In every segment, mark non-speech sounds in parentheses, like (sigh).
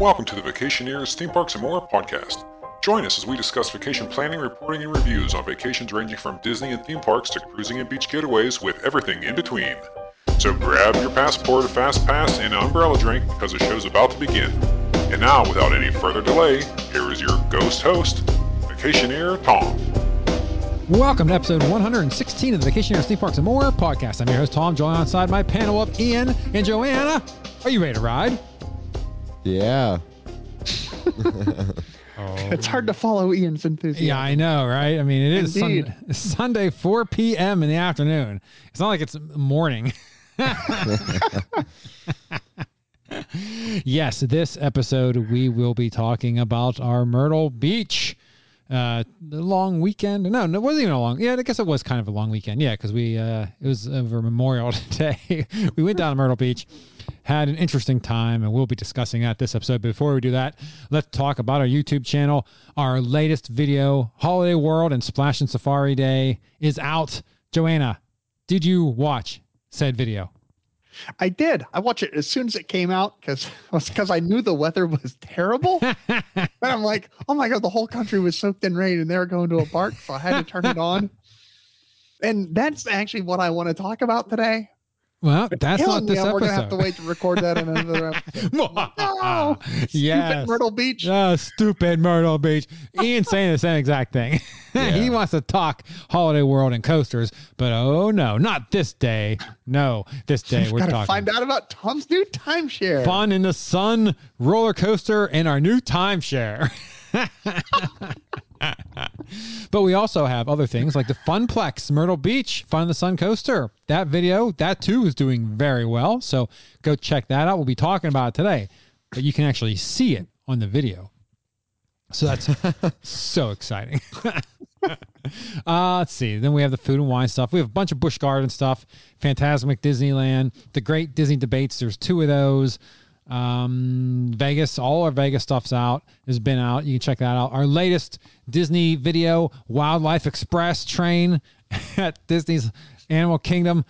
Welcome to the Vacationeers Theme Parks and More podcast. Join us as we discuss vacation planning, reporting, and reviews on vacations ranging from Disney and theme parks to cruising and beach getaways with everything in between. So grab your passport, a fast pass, and an umbrella drink because the show's about to begin. And now, without any further delay, here is your ghost host, Vacationeer Tom. Welcome to episode 116 of the Vacationeers Theme Parks and More podcast. I'm your host, Tom, joined alongside my panel of Ian and Joanna. Are you ready to ride? Yeah. (laughs) Oh, it's hard to follow Ian's enthusiasm. Yeah, I know, right? I mean, it is sun- Indeed. Sunday, 4 p.m. in the afternoon. It's not like it's morning. (laughs) yes, this episode we will be talking about our Myrtle Beach uh the long weekend? No no it wasn't even a long yeah i guess it was kind of a long weekend. Yeah because we uh it was over memorial (laughs) day. We went down to myrtle beach had an interesting time and we'll be discussing that this episode. But before we do that let's talk about our youtube channel. Our latest video holiday world and Splashin' Safari day is out. Joanna did you watch said video I did. I watched it as soon as it came out because because (laughs) I knew the weather was terrible. (laughs) and I'm like, oh my god, the whole country was soaked in rain, and they were going to a park, so I had to turn it on. And that's actually what I want to talk about today. Well that's not this and We're gonna have to wait to record that in another (laughs) episode. No, yes Stupid Myrtle Beach. Oh, stupid Myrtle Beach. Ian's saying the same exact thing. (laughs) he wants to talk Holiday World and coasters, but oh no, not this day. No, this day we're talking find out about Tom's new timeshare. fun in the sun roller coaster and our new timeshare. (laughs) (laughs) but we also have other things like the Funplex Myrtle Beach Fun the Sun coaster. That video, that too is doing very well. So go check that out. We'll be talking about it today, but you can actually see it on the video. So that's (laughs) so exciting. (laughs) uh, let's see. Then we have the food and wine stuff. We have a bunch of Busch Garden stuff, Fantasmic Disneyland, the Great Disney Debates. There's two of those. Um, Vegas, all our Vegas stuff's out, has been out. You can check that out. Our latest Disney video, Wildlife Express train (laughs) at Disney's Animal Kingdom.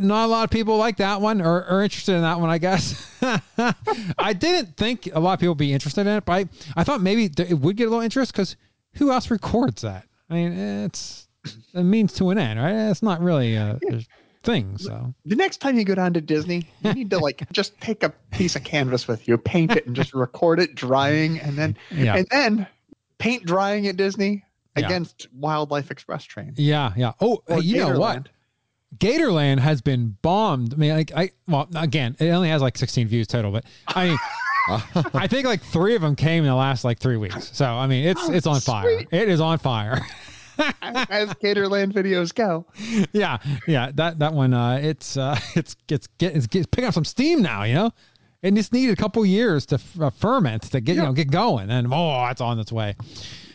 Not a lot of people like that one or are interested in that one, I guess. (laughs) I didn't think a lot of people would be interested in it, but I, I thought maybe it would get a little interest because who else records that? I mean, it's a means to an end, right? It's not really a, a thing. So the next time you go down to Disney, you need to like (laughs) just take a piece of canvas with you, paint it, and just record it drying, and then (laughs) Yeah. and then paint drying at Disney Yeah. against Wildlife Express train. yeah, yeah. Oh, hey, Or you know what? Gatorland. Gatorland has been bombed. I mean, like I well, again, it only has like 16 views total, but I mean, (laughs) I think like three of them came in the last like three weeks. So I mean, it's Oh, it's on fire. It is on fire. (laughs) As Gatorland videos go, yeah, yeah. That that one, uh, it's uh, (laughs) it's it's get it's, it's picking up some steam now. You know, it just needed a couple years to f- uh, ferment to get you know get going, and oh, it's on its way.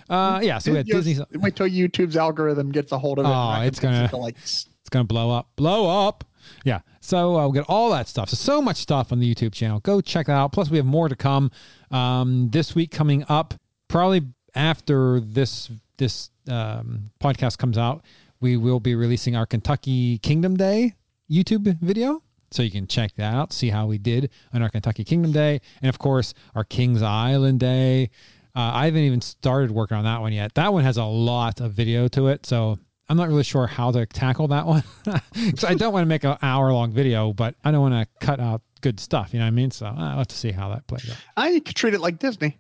Uh, yeah. So we had Disney. wait till YouTube's algorithm gets a hold of it. Oh, it's gonna- to, like It's gonna blow up, blow up. Yeah. So uh, we'll get all that stuff. So so much stuff on the YouTube channel. Go check that out. Plus we have more to come. Um, this week coming up, probably after this this um, podcast comes out, we will be releasing our Kentucky Kingdom Day YouTube video. So you can check that out, see how we did on our Kentucky Kingdom Day, and of course our Kings Island Day. Uh, I haven't even started working on that one yet. That one has a lot of video to it, so I'm not really sure how to tackle that one. (laughs) so I don't want to make an hour long video, but I don't want to cut out good stuff. You know what I mean? So I'll have to see how that plays out. I could treat it like Disney.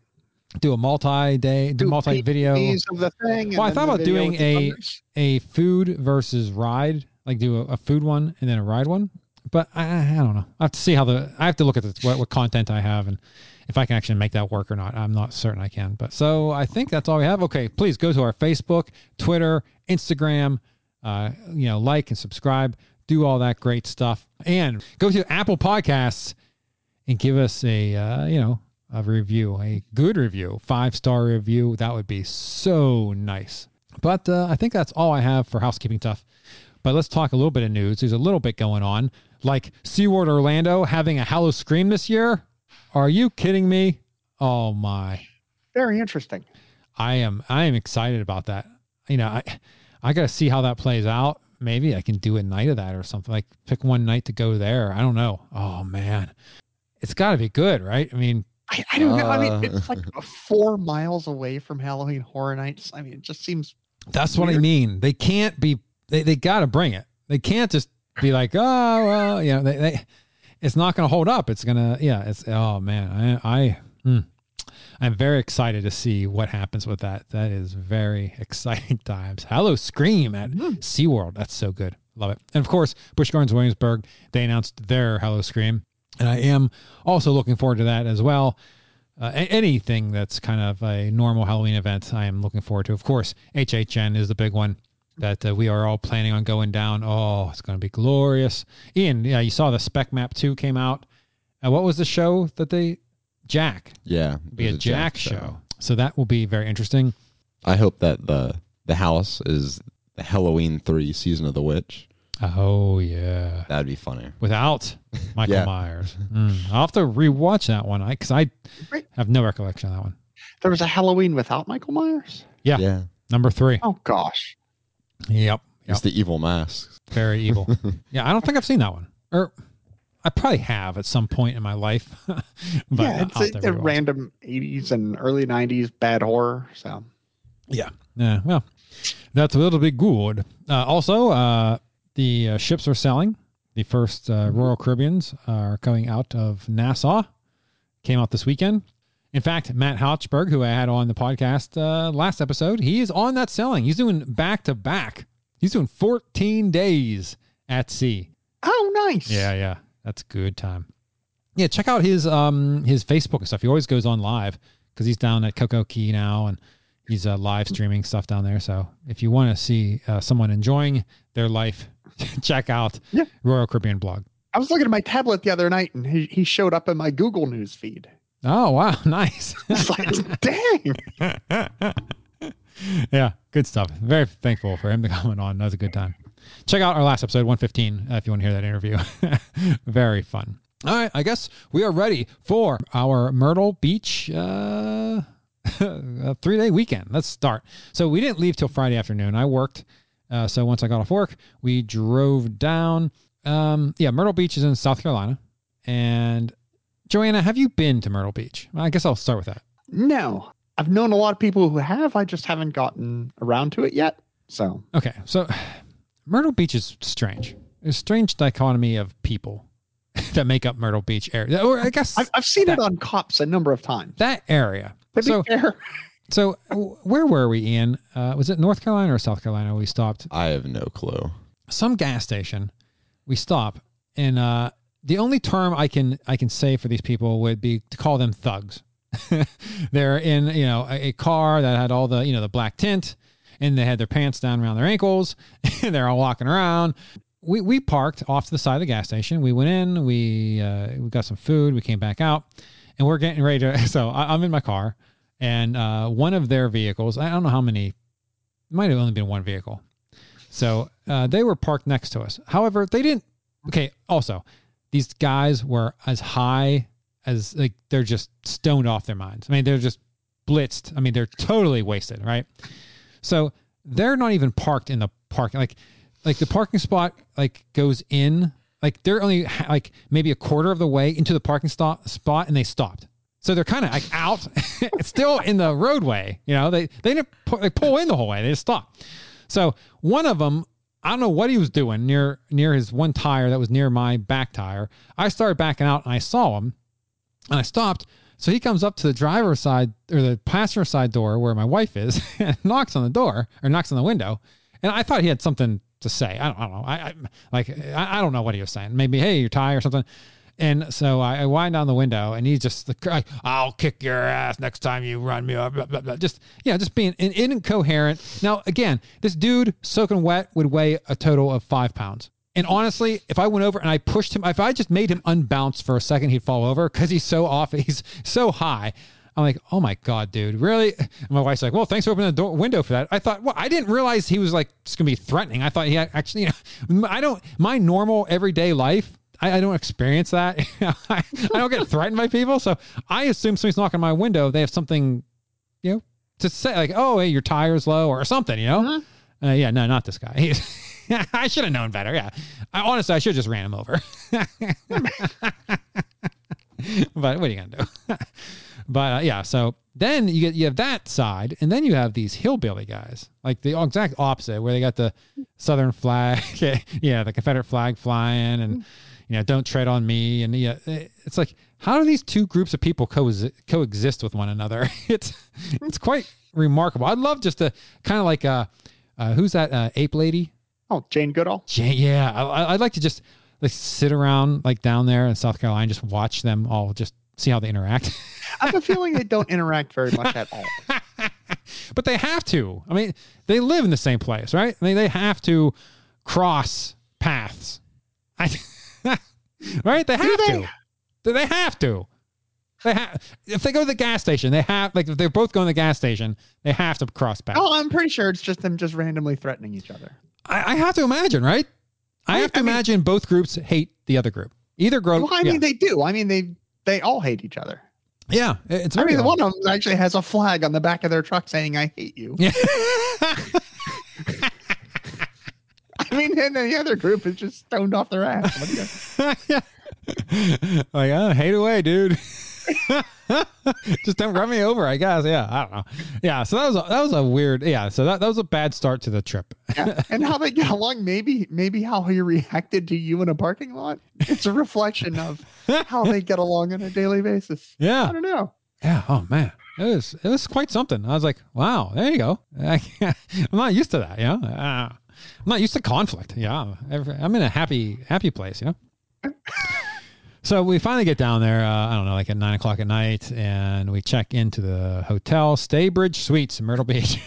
Do a multi day, do multi video. of the thing. Well, I thought about doing a a food versus ride, like do a, a food one and then a ride one. But I, I don't know. I have to see how the I have to look at the, what, what content I have and if I can actually make that work or not. I'm not certain I can. But so I think that's all we have. Okay, please go to our Facebook, Twitter, Instagram. Uh, you know, like and subscribe. Do all that great stuff, and go to Apple Podcasts and give us a uh, you know a review, a good review, five star review. That would be so nice. But uh, I think that's all I have for housekeeping stuff. But let's talk a little bit of news. There's a little bit going on, like SeaWorld Orlando having a Howl-O-Scream this year. Are you kidding me? Oh my! Very interesting. I am I am excited about that. You know, I I got to see how that plays out. Maybe I can do a night of that or something. Like pick one night to go there. I don't know. Oh man, it's got to be good, right? I mean, I, I don't know. I mean, Uh. it's like four miles away from Halloween Horror Nights. I mean, it just seems That's what I mean. They can't be. They they got to bring it. They can't just be like, oh well, you know, they, they it's not going to hold up. It's gonna, yeah. It's oh man, I I hmm. I'm very excited to see what happens with that. That is very (laughs) exciting times. Howl-O-Scream at SeaWorld. That's so good. Love it. And of course, Busch Gardens Williamsburg, they announced their Howl-O-Scream. And I am also looking forward to that as well. Uh, a- anything that's kind of a normal Halloween event, I am looking forward to. Of course, HHN is the big one that uh, we are all planning on going down. Oh, it's going to be glorious. Ian, yeah, you saw the Spec Map 2 came out. Uh, what was the show that they, Jack? Yeah, be a there's Jack, show. So that will be very interesting. I hope that the the house is the Halloween three season of the witch. Oh yeah, That'd be funny. without (laughs) Michael Yeah. Myers. Mm. I'll have to rewatch that one because I Right. have no recollection of that one. there was a Halloween without Michael Myers. Yeah. Yeah, Number three. Oh gosh, Yep. it's the evil mask. Very evil. (laughs) yeah, I don't think I've seen that one, or I probably have at some point in my life. (laughs) but yeah, I'll it's a, a random '80s and early '90s bad horror. So Yeah. Yeah. Well, that's a little bit good. Uh, also, uh, the uh, ships are selling. The first uh, Royal Caribbeans are coming out of Nassau. Came out this weekend. In fact, Matt Hochberg, who I had on the podcast uh, last episode, he is on that selling. He's doing back to back. He's doing 14 days at sea. oh, nice. Yeah, yeah. That's good time. Yeah, check out his um his Facebook and stuff. He always goes on live because he's down at CocoCay now and he's uh, live streaming stuff down there. So if you want to see uh, someone enjoying their life, (laughs) check out Yeah. Royal Caribbean blog. I was looking at my tablet the other night, and he, he showed up in my Google News feed. Oh wow, (laughs) nice. It's like, dang. (laughs) yeah, good stuff. Very thankful for him to come on. That was a good time. Check out our last episode, 115, uh, if you want to hear that interview. Very fun. All right, I guess we are ready for our Myrtle Beach uh, three day weekend. Let's start. So we didn't leave till Friday afternoon. I worked. Uh, so once I got off work, we drove down. Um, yeah, Myrtle Beach is in South Carolina. And Joanna, have you been to Myrtle Beach? I guess I'll start with that. No, I've known a lot of people who have. I just haven't gotten around to it yet. So Okay, so Myrtle Beach is strange. A strange dichotomy of people (laughs) that make up Myrtle Beach area. Or I guess I've, I've seen That- it on cops a number of times. that area. To be So, fair, so where were we, Ian? Uh, was it North Carolina or South Carolina? We stopped I have no clue. some gas station. We stop, and uh, the only term I can I can say for these people would be to call them thugs. (laughs) They're in you know a, a car that had all the you know the black tint, and they had their pants down around their ankles, (laughs) and they're all walking around. We we parked off to the side of the gas station. We went in. We uh, we got some food. We came back out, and we're getting ready to. (laughs) So I, I'm in my car, and uh, one of their vehicles. I don't know how many, might have only been one vehicle. So uh, they were parked next to us. However, they didn't. Okay. Also, these guys were as high as like they're just stoned off their minds. I mean, they're just blitzed. I mean, they're totally wasted, right? So they're not even parked in the parking. Like, like the parking spot like goes in. Like they're only like maybe a quarter of the way into the parking spot spot, and they stopped. So they're kind of like out, (laughs) still in the roadway. You know, they they didn't they pull in the whole way. They just stopped. So one of them, I don't know what he was doing near near his one tire that was near my back tire. I started backing out and I saw him, and I stopped. So he comes up to the driver's side or the passenger side door where my wife is, (laughs) and knocks on the door or knocks on the window. And I thought he had something to say. I don't, I don't know. I, I like I, I don't know what he was saying. Maybe hey, your tie or something. And so I, I wind down the window, and he's just like, "I'll kick your ass next time you run me up." Blah, blah, blah. Just yeah, just being in, incoherent. Now again, this dude soaking wet would weigh a total of five pounds. And honestly, if I went over and I pushed him, if I just made him unbounce for a second, he'd fall over because he's so off. (laughs) He's so high. I'm like, oh my god, dude, really? And my wife's like, well, thanks for opening the door window for that. I thought, well, I didn't realize he was like just gonna be threatening. I thought he actually, you know, I don't my normal everyday life. I, I don't experience that. (laughs) I, I don't get threatened by people, so I assume somebody's knocking on my window. They have something, you know, to say like, oh, hey, your tire's low or something, you know. Uh, yeah, no, not this guy. He's, (laughs) I should have known better. Yeah, I, honestly, I should have just ran him over. (laughs) but what are you gonna do? but uh, yeah, so then you get you have that side, and then you have these hillbilly guys, like the exact opposite, where they got the Southern flag, yeah, the Confederate flag flying, and you know, don't tread on me, and yeah, it's like how do these two groups of people co- coexist with one another? (laughs) It's it's quite remarkable. I'd love just to kind of like uh, uh who's that uh, ape lady? Oh, Jane Goodall. Jane, yeah, I, I'd like to just like sit around like down there in South Carolina, and just watch them all just see how they interact. I have a feeling they don't interact very much at all. (laughs) but they have to. I mean, they live in the same place, right? I mean, they have to cross paths. I, right? They have they? to. They have to. They have if they go to the gas station, they have like if they're both going to the gas station, they have to cross paths. Oh, I'm pretty sure it's just them just randomly threatening each other. I, I have to imagine, right? I, I have to I imagine mean, both groups hate the other group. Either group. Well, I yeah. mean, they do. I mean, they they all hate each other. Yeah, it's. I mean, one of them actually has a flag on the back of their truck saying "I hate you." Yeah. (laughs) (laughs) I mean, and the other group is just stoned off their ass. yeah. (laughs) Like, oh, hate away, dude. (laughs) just don't run me over, I guess. Yeah, I don't know. Yeah, so that was a, that was a weird. Yeah, so that, that was a bad start to the trip. yeah. And how they get along, maybe maybe how he reacted to you in a parking lot. It's a reflection of how they get along on a daily basis. Yeah, I don't know. Yeah. Oh man, it was it was quite something. I was like, wow, there you go. (laughs) I, am not used to that. Yeah, uh, I'm not used to conflict. Yeah, I'm in a happy happy place. You know. So we finally get down there, uh, I don't know, like at nine o'clock at night, and we check into the hotel, Staybridge Suites, Myrtle (laughs) Beach.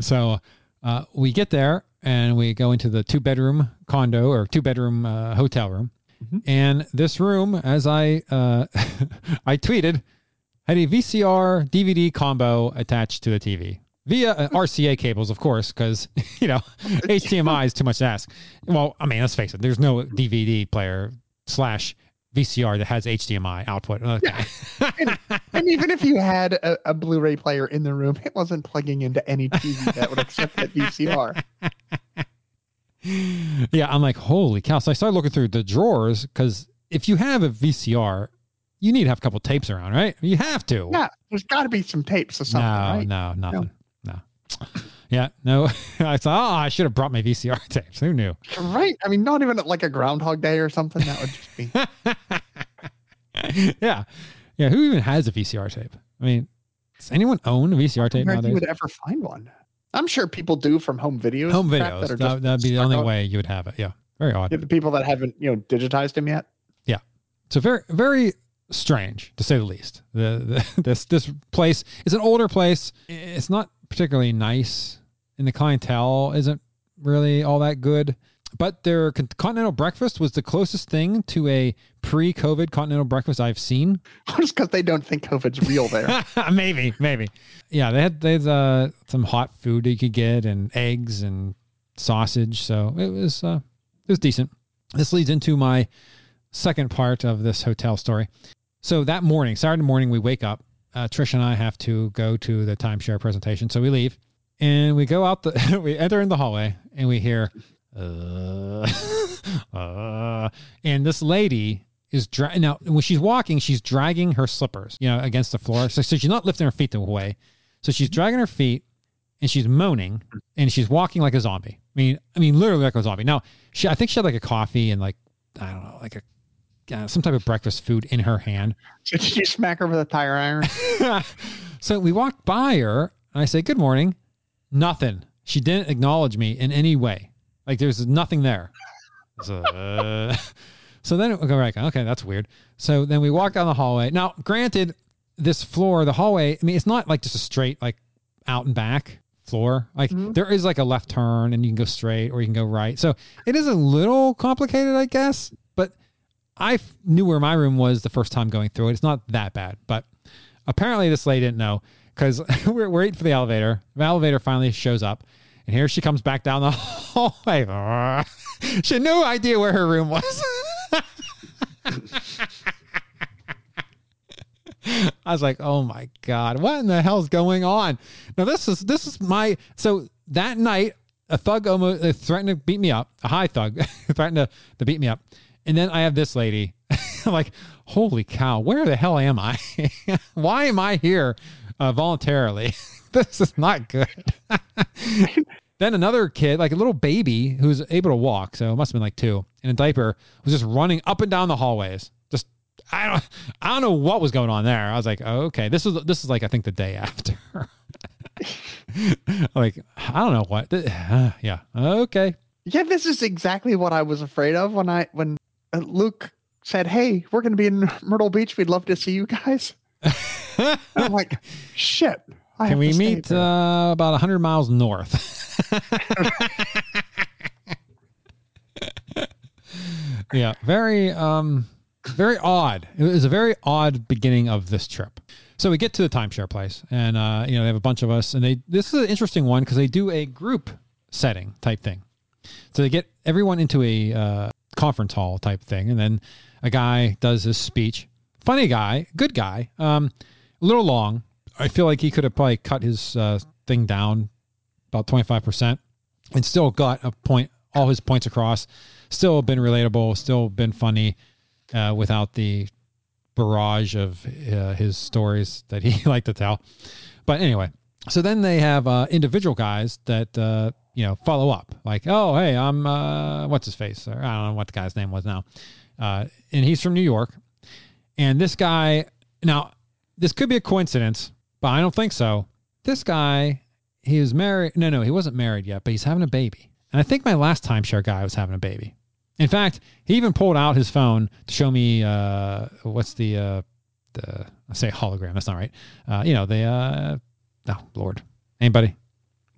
so uh, we get there and we go into the two bedroom condo or two bedroom uh, hotel room. Mm-hmm. And this room, as I uh, (laughs) I tweeted, had a VCR DVD combo attached to the TV via uh, RCA cables, of course, because (laughs) you know (laughs) HDMI is too much to ask. Well, I mean, let's face it, there's no DVD player slash VCR that has HDMI output. Okay. Yeah. (laughs) And, and, even if you had a, a, Blu-ray player in the room, it wasn't plugging into any TV that would accept that VCR. Yeah, I'm like, holy cow! So I started looking through the drawers because if you have a VCR, you need to have a couple tapes around, right? You have to. Yeah, there's got to be some tapes or something. No, right? no, nothing. No. Yeah, no. (laughs) I thought, oh, I should have brought my VCR (laughs) tapes. Who knew? Right. I mean, not even like a Groundhog Day or something. That would just be. (laughs) yeah, yeah. Who even has a VCR tape? I mean, does anyone own a VCR tape nowadays? You would ever find one? I'm sure people do from home videos. Home videos. That, would be the only way you would have it. Yeah, very odd. the people that haven't, you know, digitized them yet. Yeah. So very, very strange to say the least. The, the this this place is an older place. It's not particularly nice, and the clientele isn't really all that good. But their continental breakfast was the closest thing to a pre-COVID continental breakfast I've seen. (laughs) Just because they don't think COVID's real there. (laughs) maybe, maybe. Yeah, they had they had uh, some hot food you could get and eggs and sausage. So it was uh, it was decent. This leads into my second part of this hotel story. So that morning, Saturday morning, we wake up. Uh, Trish and I have to go to the timeshare presentation, so we leave and we go out the (laughs) we enter in the hallway and we hear uh, (laughs) uh, and this lady is dra- now when she's walking she's dragging her slippers you know against the floor. So, so she's not lifting her feet away so she's dragging her feet and she's moaning and she's walking like a zombie. I mean i mean literally like a zombie. Now she i think she had like a coffee and like i don't know like a uh, some type of breakfast food in her hand did you smack her with a tire iron (laughs) so we walk by her and i say good morning Nothing. She didn't acknowledge me in any way. Like there's nothing there. So, uh, (laughs) so then we go right. Okay, that's weird. So then we walk down the hallway. Now, granted, this floor, the hallway. I mean, it's not like just a straight like out and back floor. Like mm-hmm. there is like a left turn, and you can go straight or you can go right. So it is a little complicated, I guess. I f- knew where my room was the first time going through it. It's not that bad, but apparently this lady didn't know because (laughs) we're, waiting for the elevator. The elevator finally shows up, and here she comes back down the (laughs) hallway. (laughs) she had no idea where her room was. I was like, "Oh my god, what in the hell's going on?" Now this is this is my so that night a thug almost uh, threatened to beat me up, a high thug threatened to, to beat me up, and then I have this lady (laughs) like holy cow, where the hell am I? (laughs) Why am I here uh, voluntarily? (laughs) this is not good. then another kid, like a little baby who's able to walk, so it must have been like two, in a diaper, was just running up and down the hallways. Just I don't I don't know what was going on there. I was like, oh, okay, this is this is like I think the day after. like I don't know what. (sighs) Yeah. Okay. Yeah, this is exactly what I was afraid of when I when uh, Luke said, "Hey, we're going to be in Myrtle Beach. We'd love to see you guys." (laughs) I'm like, "Shit." I Can we meet there." uh, about 100 miles north? (laughs) yeah, very um very odd. It was a very odd beginning of this trip. So we get to the timeshare place and uh you know, they have a bunch of us and they this is an interesting one because they do a group setting type thing. So they get everyone into a uh, conference hall type thing, and then a guy does his speech. Funny guy, good guy. Um, a little long. I feel like he could have probably cut his uh, thing down about twenty five percent, and still got a point, all his points across. Still been relatable. Still been funny, uh, without the barrage of uh, his stories that he (laughs) liked to tell. But anyway, so then they have uh, individual guys that uh, you know follow up, like, oh hey, I'm uh, what's his face, or I don't know what the guy's name was now, uh, and he's from New York, and this guy now this could be a coincidence, but I don't think so. This guy, he was married. No, no, he wasn't married yet, but he's having a baby, and I think my last timeshare guy was having a baby. In fact, he even pulled out his phone to show me uh, what's the uh, the I say hologram. That's not right. Uh, you know the uh, oh Lord, anybody?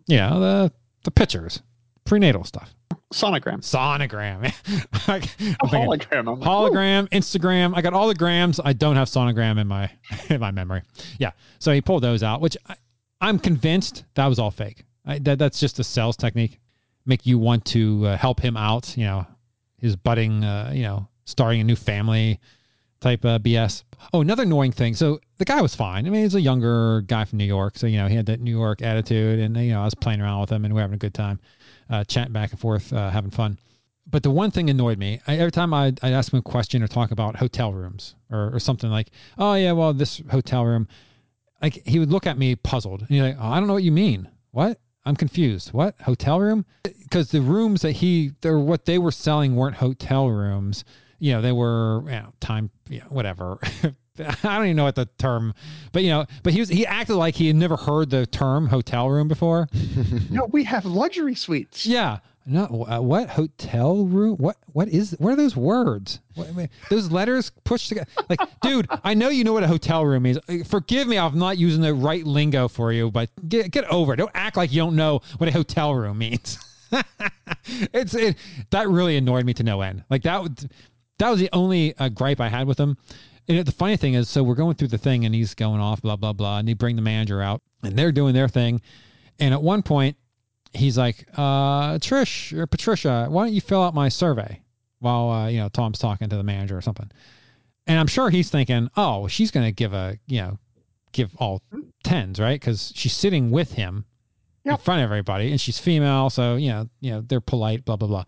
Yeah, the the pictures, prenatal stuff, sonogram, sonogram. (laughs) I'm thinking hologram. I'm like, hologram, Instagram. I got all the grams. I don't have sonogram in my (laughs) in my memory. Yeah, so he pulled those out, which I, I'm convinced that was all fake. I, that that's just a sales technique, make you want to uh, help him out. You know, his budding, uh, you know, starting a new family type uh, BS. Oh, another annoying thing. So the guy was fine. I mean, he's a younger guy from New York, so you know he had that New York attitude, and you know I was playing around with him, and we are having a good time, uh, chatting back and forth, uh, having fun. But the one thing annoyed me. I, every time I'd, I'd ask him a question or talk about hotel rooms or, or something like, "Oh yeah, well this hotel room," like he would look at me puzzled, and he's like, oh, "I don't know what you mean. What? I'm confused. What hotel room? Because the rooms that he, they're what they were selling weren't hotel rooms. You know, they were you know, time, you know, whatever. (laughs) I don't even know what the term, but you know, but he was he acted like he had never heard the term hotel room before. (laughs) no, we have luxury suites. Yeah. No, uh, what hotel room? What what is? What are those words? What, I mean, those letters pushed together. Like, dude, I know you know what a hotel room is. Uh, Forgive me, I'm not using the right lingo for you, but get get over it. Don't act like you don't know what a hotel room means. (laughs) it's it that really annoyed me to no end. Like that would- that was the only uh, gripe I had with him. And the funny thing is, so we're going through the thing, and he's going off, blah blah blah, and they bring the manager out, and they're doing their thing. And at one point, he's like, uh, Trish or Patricia, why don't you fill out my survey while uh, you know Tom's talking to the manager or something? And I'm sure he's thinking, oh, she's going to give a you know give all tens, right? Because she's sitting with him in front of everybody, and she's female, so you know you know they're polite, blah blah blah.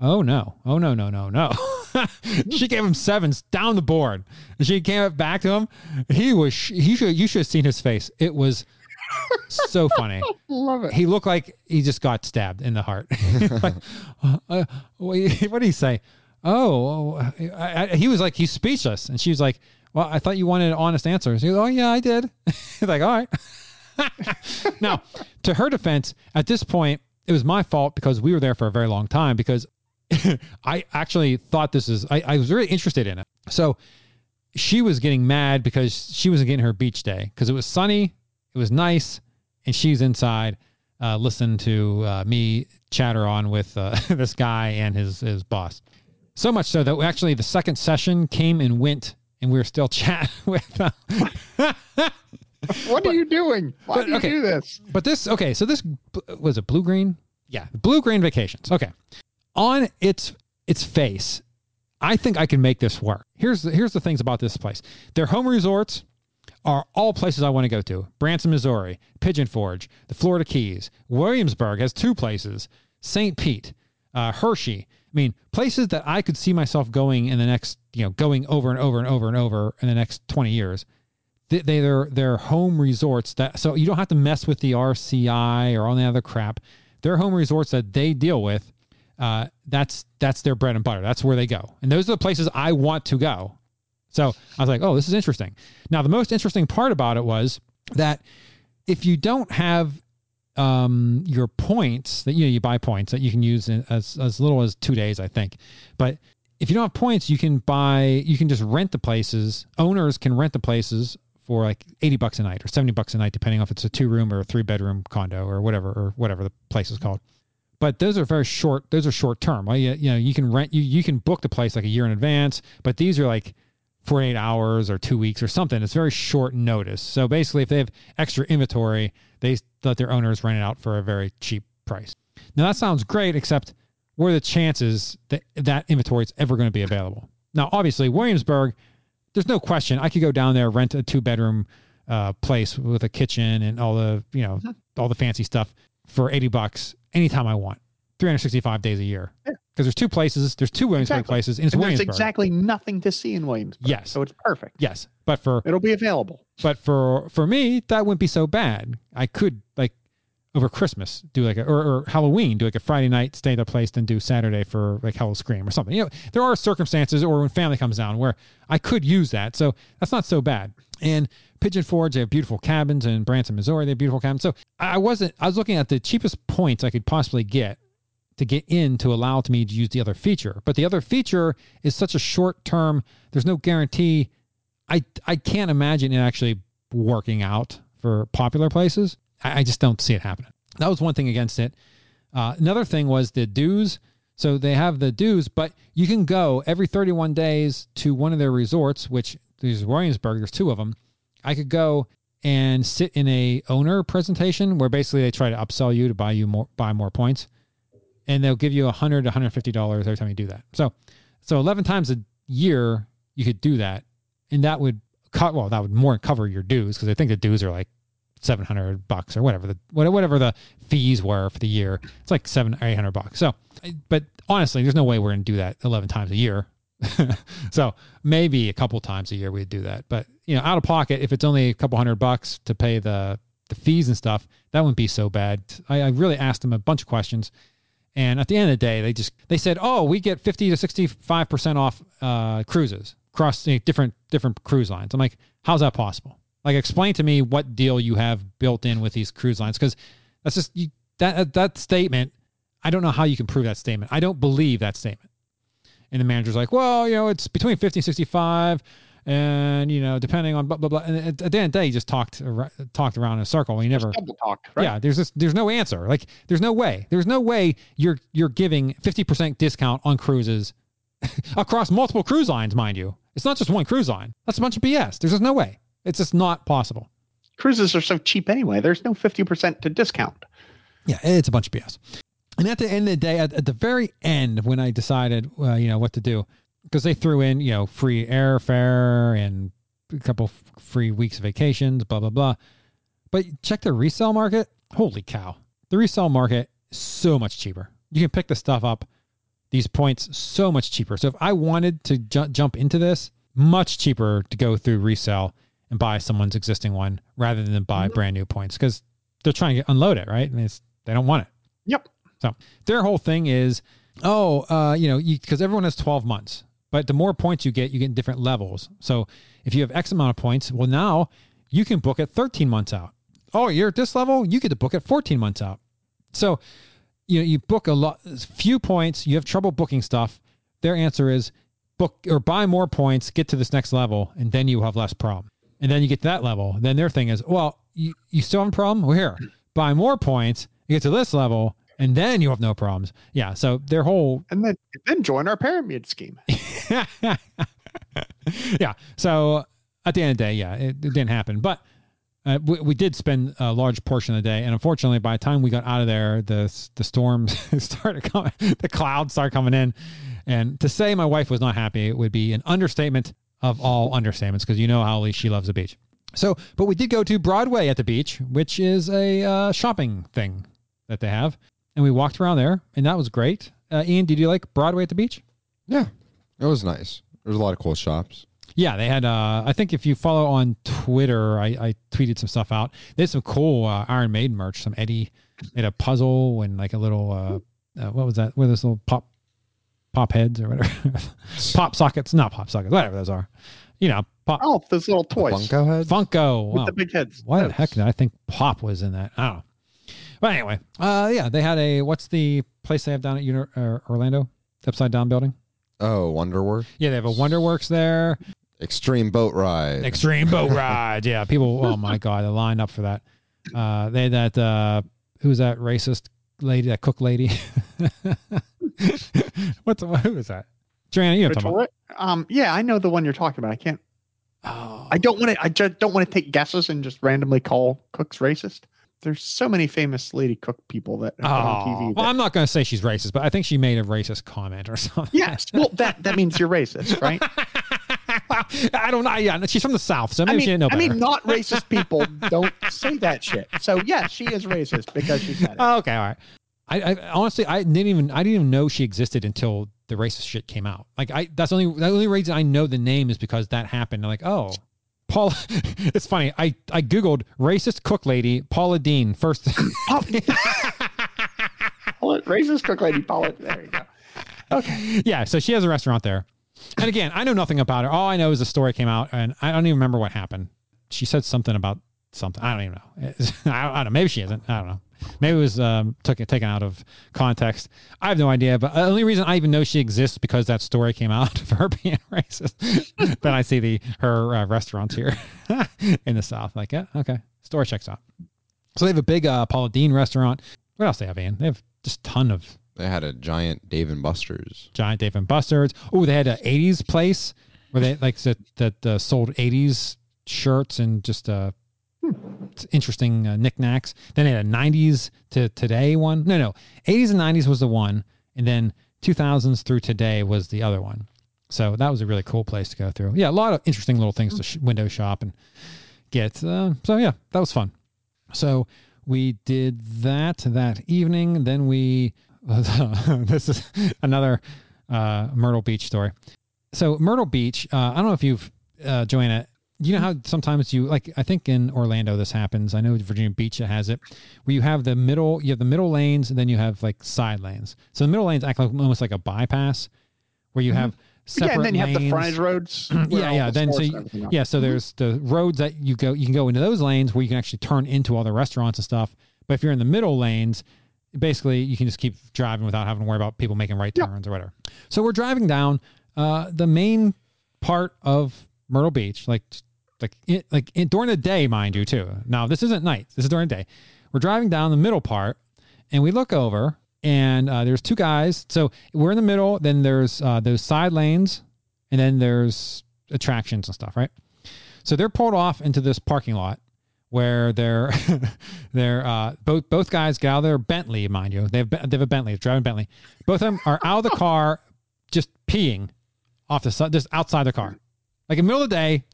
Oh no! Oh no! No no no! (laughs) (laughs) she gave him sevens down the board. And she came back to him. He was. He should. You should have seen his face. It was so (laughs) funny Love it. he looked like he just got stabbed in the heart. (laughs) like, uh, what did he say? Oh, I, I, he was like he's speechless, and she was like, "Well, I thought you wanted honest answers." He was, "Oh yeah, I did." he's like, "All right." now, to her defense, at this point, it was my fault because we were there for a very long time. Because (laughs) I actually thought this is, I, I was really interested in it. So she was getting mad because she wasn't getting her beach day because it was sunny, it was nice, and she's inside uh, listening to uh, me chatter on with uh, (laughs) this guy and his his boss. So much so that actually the second session came and went, and we were still (laughs) chatting with. Uh, What are you doing? Why but- do you okay. do this? but this okay, so this was it Bluegreen? Yeah, Bluegreen vacations. Okay. On its its face, I think I can make this work. Here's the, here's the things about this place. Their home resorts are all places I want to go to. Branson, Missouri, Pigeon Forge, the Florida Keys, Williamsburg has two places, St. Pete, uh, Hershey, I mean, places that I could see myself going in the next, you know, going over and over and over and over in the next 20 years. They, they they're they're home resorts that so you don't have to mess with the RCI or all the other crap. They're home resorts that they deal with. Uh, that's that's their bread and butter. That's where they go, and those are the places I want to go. So I was like, oh, this is interesting. Now, the most interesting part about it was that if you don't have um, your points that you know you buy points that you can use in as as little as two days, I think. But if you don't have points, you can buy you can just rent the places. Owners can rent the places for like eighty bucks a night or seventy bucks a night, depending on if it's a two room or a three bedroom condo or whatever or whatever the place is called. But those are very short. Those are short term. Well, you, you know, you can rent you you can book the place like a year in advance. But these are like 48 hours or two weeks or something. It's very short notice. So basically, if they have extra inventory, they let their owners rent it out for a very cheap price. Now, that sounds great, except what are the chances that that inventory is ever going to be available? Now, obviously, Williamsburg, there's no question. I could go down there, rent a two bedroom uh, place with a kitchen and all the, you know, all the fancy stuff for 80 bucks anytime I want, 365 days a year. Yeah. Because there's two places, there's two Williamsburg Exactly. places, and it's And there's exactly nothing to see in Williamsburg. Yes. So it's perfect. Yes, but for It'll be available. but for for me that wouldn't be so bad. I could like over Christmas do like a or, or Halloween do like a Friday night stay at a place then do Saturday for like Howl-O-Scream or something. You know, there are circumstances or when family comes down where I could use that, so that's not so bad. And Pigeon Forge, they have beautiful cabins in Branson, Missouri. They have beautiful cabins. So I wasn't. I was looking at the cheapest points I could possibly get to get in to allow to me to use the other feature. But the other feature is such a short term. There's no guarantee. I I can't imagine it actually working out for popular places. I, I just don't see it happening. That was one thing against it. Uh, another thing was the dues. So they have the dues, but you can go every 31 days to one of their resorts, which there's Williamsburg. There's two of them. I could go and sit in a owner presentation where basically they try to upsell you to buy you more buy more points and they'll give you a hundred to hundred fifty dollars every time you do that. So, so eleven times a year you could do that, and that would cut. Well, that would more cover your dues because I think the dues are like seven hundred bucks or whatever the whatever the fees were for the year. It's like seven eight hundred bucks. So, but honestly, there's no way we're gonna do that eleven times a year. (laughs) so maybe a couple times a year we'd do that, but you know, out of pocket, if it's only a couple hundred bucks to pay the the fees and stuff, that wouldn't be so bad. I, I really asked them a bunch of questions. And at the end of the day, they just they said, "Oh, we get fifty to sixty five percent off uh, cruises across you know, different different cruise lines." I'm like, "How's that possible?" Like, explain to me what deal you have built in with these cruise lines because that's just you, that that statement. I don't know how you can prove that statement. I don't believe that statement. And the manager's like, "Well, you know, it's between fifty and sixty-five, and you know, depending on blah blah blah." And at, at the end of the day, he just talked talked around in a circle. He never talk, right? yeah, there's just there's no answer. Like there's no way. There's no way you're you're giving 50% discount on cruises (laughs) across multiple cruise lines, mind you. It's not just one cruise line. That's a bunch of BS. There's just no way. It's just not possible. Cruises are so cheap anyway. There's no 50% to discount. Yeah, it's a bunch of BS. And at the end of the day, at, at the very end, when I decided, uh, you know, what to do, because they threw in, you know, free airfare and a couple free weeks of vacations, blah blah blah. But check the resale market. Holy cow! The resale market is so much cheaper. You can pick the stuff up, these points, so much cheaper. So if I wanted to ju- jump into this, much cheaper to go through resale and buy someone's existing one rather than buy brand new points because they're trying to unload it, right? And it's, they don't want it. Yep. So their whole thing is, oh, uh, you know, because everyone has 12 months, but the more points you get, you get different levels. So if you have X amount of points, well, now you can book at 13 months out. Oh, you're at this level, you get to book at 14 months out. So, you know, you book a lot, few points, you have trouble booking stuff. Their answer is book or buy more points, get to this next level, and then you have less problem. And then you get to that level. Then their thing is, well, you, you still have a problem? Well, here, buy more points, you get to this level, and then you have no problems. Yeah. So their whole And then then join our pyramid scheme. (laughs) yeah. So at the end of the day, yeah, it, it didn't happen. But uh, we, we did spend a large portion of the day, and unfortunately, by the time we got out of there, the the storms (laughs) started coming, the clouds started coming in, and to say my wife was not happy would be an understatement of all understatements because you know how Lee she loves the beach. So, but we did go to Broadway at the beach, which is a uh, shopping thing that they have, and we walked around there, and that was great. Uh, Ian, did you like Broadway at the beach? Yeah, it was nice. There's a lot of cool shops. Yeah, they had. Uh, I think if you follow on Twitter, I, I tweeted some stuff out. They had some cool uh, Iron Maiden merch. Some Eddie made a puzzle and like a little. Uh, uh, what was that? What are those little pop pop heads or whatever? (laughs) pop sockets, not pop sockets, whatever those are. You know, pop Oh, those little toys Funko heads. Funko. with Wow. the big heads. Why the heck did I think Pop was in that? I don't know. But anyway, uh, yeah, they had a what's the place they have down at Uni- uh, Orlando? The upside down building. Oh, Wonderworks. Yeah, they have a WonderWorks there. Extreme boat ride. Extreme boat (laughs) ride. Yeah, people. Oh my god, they lined up for that. Uh, they had that. Uh, who's that racist lady? That cook lady. (laughs) What's who is that? Joanna, you know what talking about. Um, yeah, I know the one you're talking about. I can't. Oh, I don't want to. I just don't want to take guesses and just randomly call cooks racist. There's so many famous lady cook people that been on Oh, TV. well, I'm not going to say she's racist, but I think she made a racist comment or something. yes, well, that that means you're racist, (laughs) right? I don't know. Yeah, she's from the South, so I maybe she mean, didn't know I mean, not racist people (laughs) don't say that shit. So yes, she is racist because she said it. Oh, okay, all right. I, I honestly, I didn't even, I didn't even know she existed until the racist shit came out. Like, I that's the only the only reason I know the name is because that happened. I'm like, oh, Paula. (laughs) it's funny. I I googled racist cook lady Paula Deen first. (laughs) Paula- racist cook lady Paula. There you go. Okay. yeah, so she has a restaurant there. And again, I know nothing about her. All I know is the story came out, and I don't even remember what happened. She said something about something. I don't even know. (laughs) I don't know. Maybe she isn't. I don't know. Maybe it was um, took taken out of context. I have no idea. But the only reason I even know she exists because that story came out (laughs) of her being (laughs) racist. then I see the her uh, restaurants here (laughs) in the South. Like, yeah, okay, story checks out. So they have a big uh, Paula Deen restaurant. What else they have, Ian? They have just ton of They had a giant Dave and Buster's. Giant Dave and Buster's. Oh, they had an '80s place where they like that that uh, sold '80s shirts and just uh, interesting uh, knickknacks. Then they had a '90s to today one. No, no, '80s and '90s was the one, and then 2000s through today was the other one. So that was a really cool place to go through. Yeah, a lot of interesting little things to sh- window shop and get. Uh, so yeah, that was fun. So we did that that evening. Then we (laughs) this is another uh, Myrtle Beach story. So Myrtle Beach, uh, I don't know if you've uh, Joanna. You know how sometimes you like. I think in Orlando this happens. I know Virginia Beach it has it, where you have the middle. You have the middle lanes, and then you have like side lanes. So the middle lanes act like almost like a bypass, where you have separate yeah, and then you have the lanes. frontage roads. (clears throat) yeah, yeah. the Then so you- and everything are. yeah, so there's the roads that you go. You can go into those lanes where you can actually turn into all the restaurants and stuff. But if you're in the middle lanes, basically you can just keep driving without having to worry about people making right Yeah. turns or whatever. So we're driving down uh, the main part of Myrtle Beach, like like it, like in, during the day, mind you, too. Now this isn't night. This is during the day. We're driving down the middle part, and we look over, and uh, there's two guys. So we're in the middle. Then there's uh, those side lanes, and then there's attractions and stuff, right? So they're pulled off into this parking lot where they're (laughs) they're uh, both both guys get out of their Bentley, mind you. They have they have a Bentley, driving Bentley. Both of them are out of the car, just peeing off the side, just outside the car, like in the middle of the day.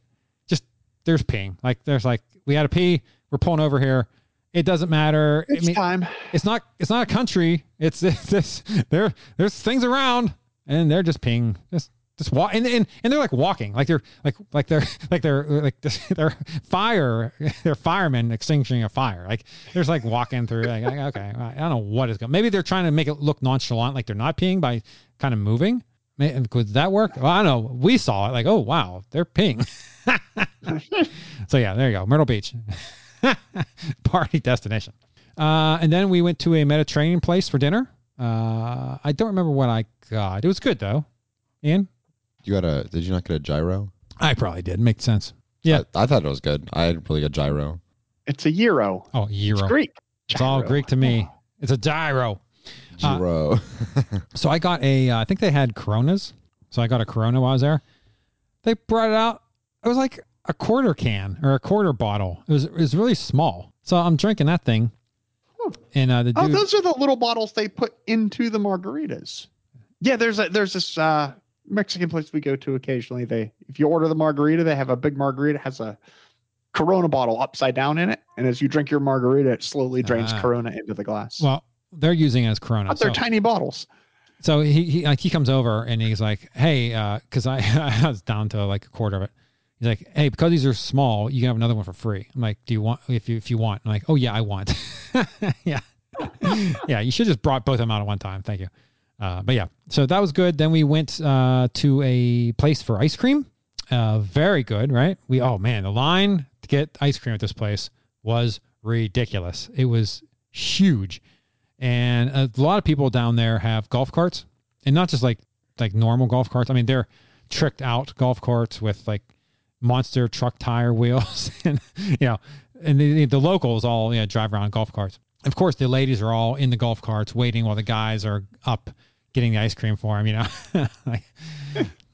Just there's peeing. Like there's like we had to pee. We're pulling over here. It doesn't matter. It's I mean, time. it's not it's not a country. It's it's (laughs) this there there's things around and they're just peeing just just walk and, and and they're like walking like they're like like they're (laughs) like they're like (laughs) they're fire they're firemen extinguishing a fire like there's like walking through like okay I don't know what is going maybe they're trying to make it look nonchalant like they're not peeing by kind of moving May- could that work well I don't know we saw it like oh wow they're pink. (laughs) so yeah there you go Myrtle Beach (laughs) party destination uh, and then we went to a Mediterranean place for dinner. Uh, I don't remember what I got. It was good though. Ian, You got a? Did you not get a gyro? I probably did. Makes sense. Yeah. I, I thought it was good. I had really good gyro. It's a euro. Oh, It's euro. Greek. It's all Greek to me. It's a gyro. Uh, (laughs) So I got a. Uh, I think they had Coronas. So I got a Corona while I was there. They brought it out. It was like a quarter can or a quarter bottle. It was it was really small. So I'm drinking that thing. And uh, the Oh, dude, those are the little bottles they put into the margaritas. Yeah, there's a there's this uh Mexican place we go to occasionally. They if you order the margarita, they have a big margarita has a Corona bottle upside down in it, and as you drink your margarita, it slowly drains Ah. Corona into the glass. well, they're using it as Corona. but they're so- tiny bottles. so he, he like he comes over and he's like, "Hey, because I (laughs) I was down to like a quarter of it." He's like, "Hey, because these are small, you can have another one for free." I'm like, "Do you want if you if you want?" I'm like, "Oh yeah, I want." (laughs) yeah, yeah. You should just brought both of them out at one time. Thank you. Uh, but yeah, so that was good. Then we went uh, to a place for ice cream. Uh, very good, right? We oh man, the line to get ice cream at this place was ridiculous. It was huge, and a lot of people down there have golf carts, and not just like like normal golf carts. I mean, they're tricked out golf carts with like monster truck tire wheels, (laughs) and you know, and the, the locals all you know, drive around golf carts. Of course, the ladies are all in the golf carts waiting while the guys are up getting the ice cream for them. You know, (laughs) like,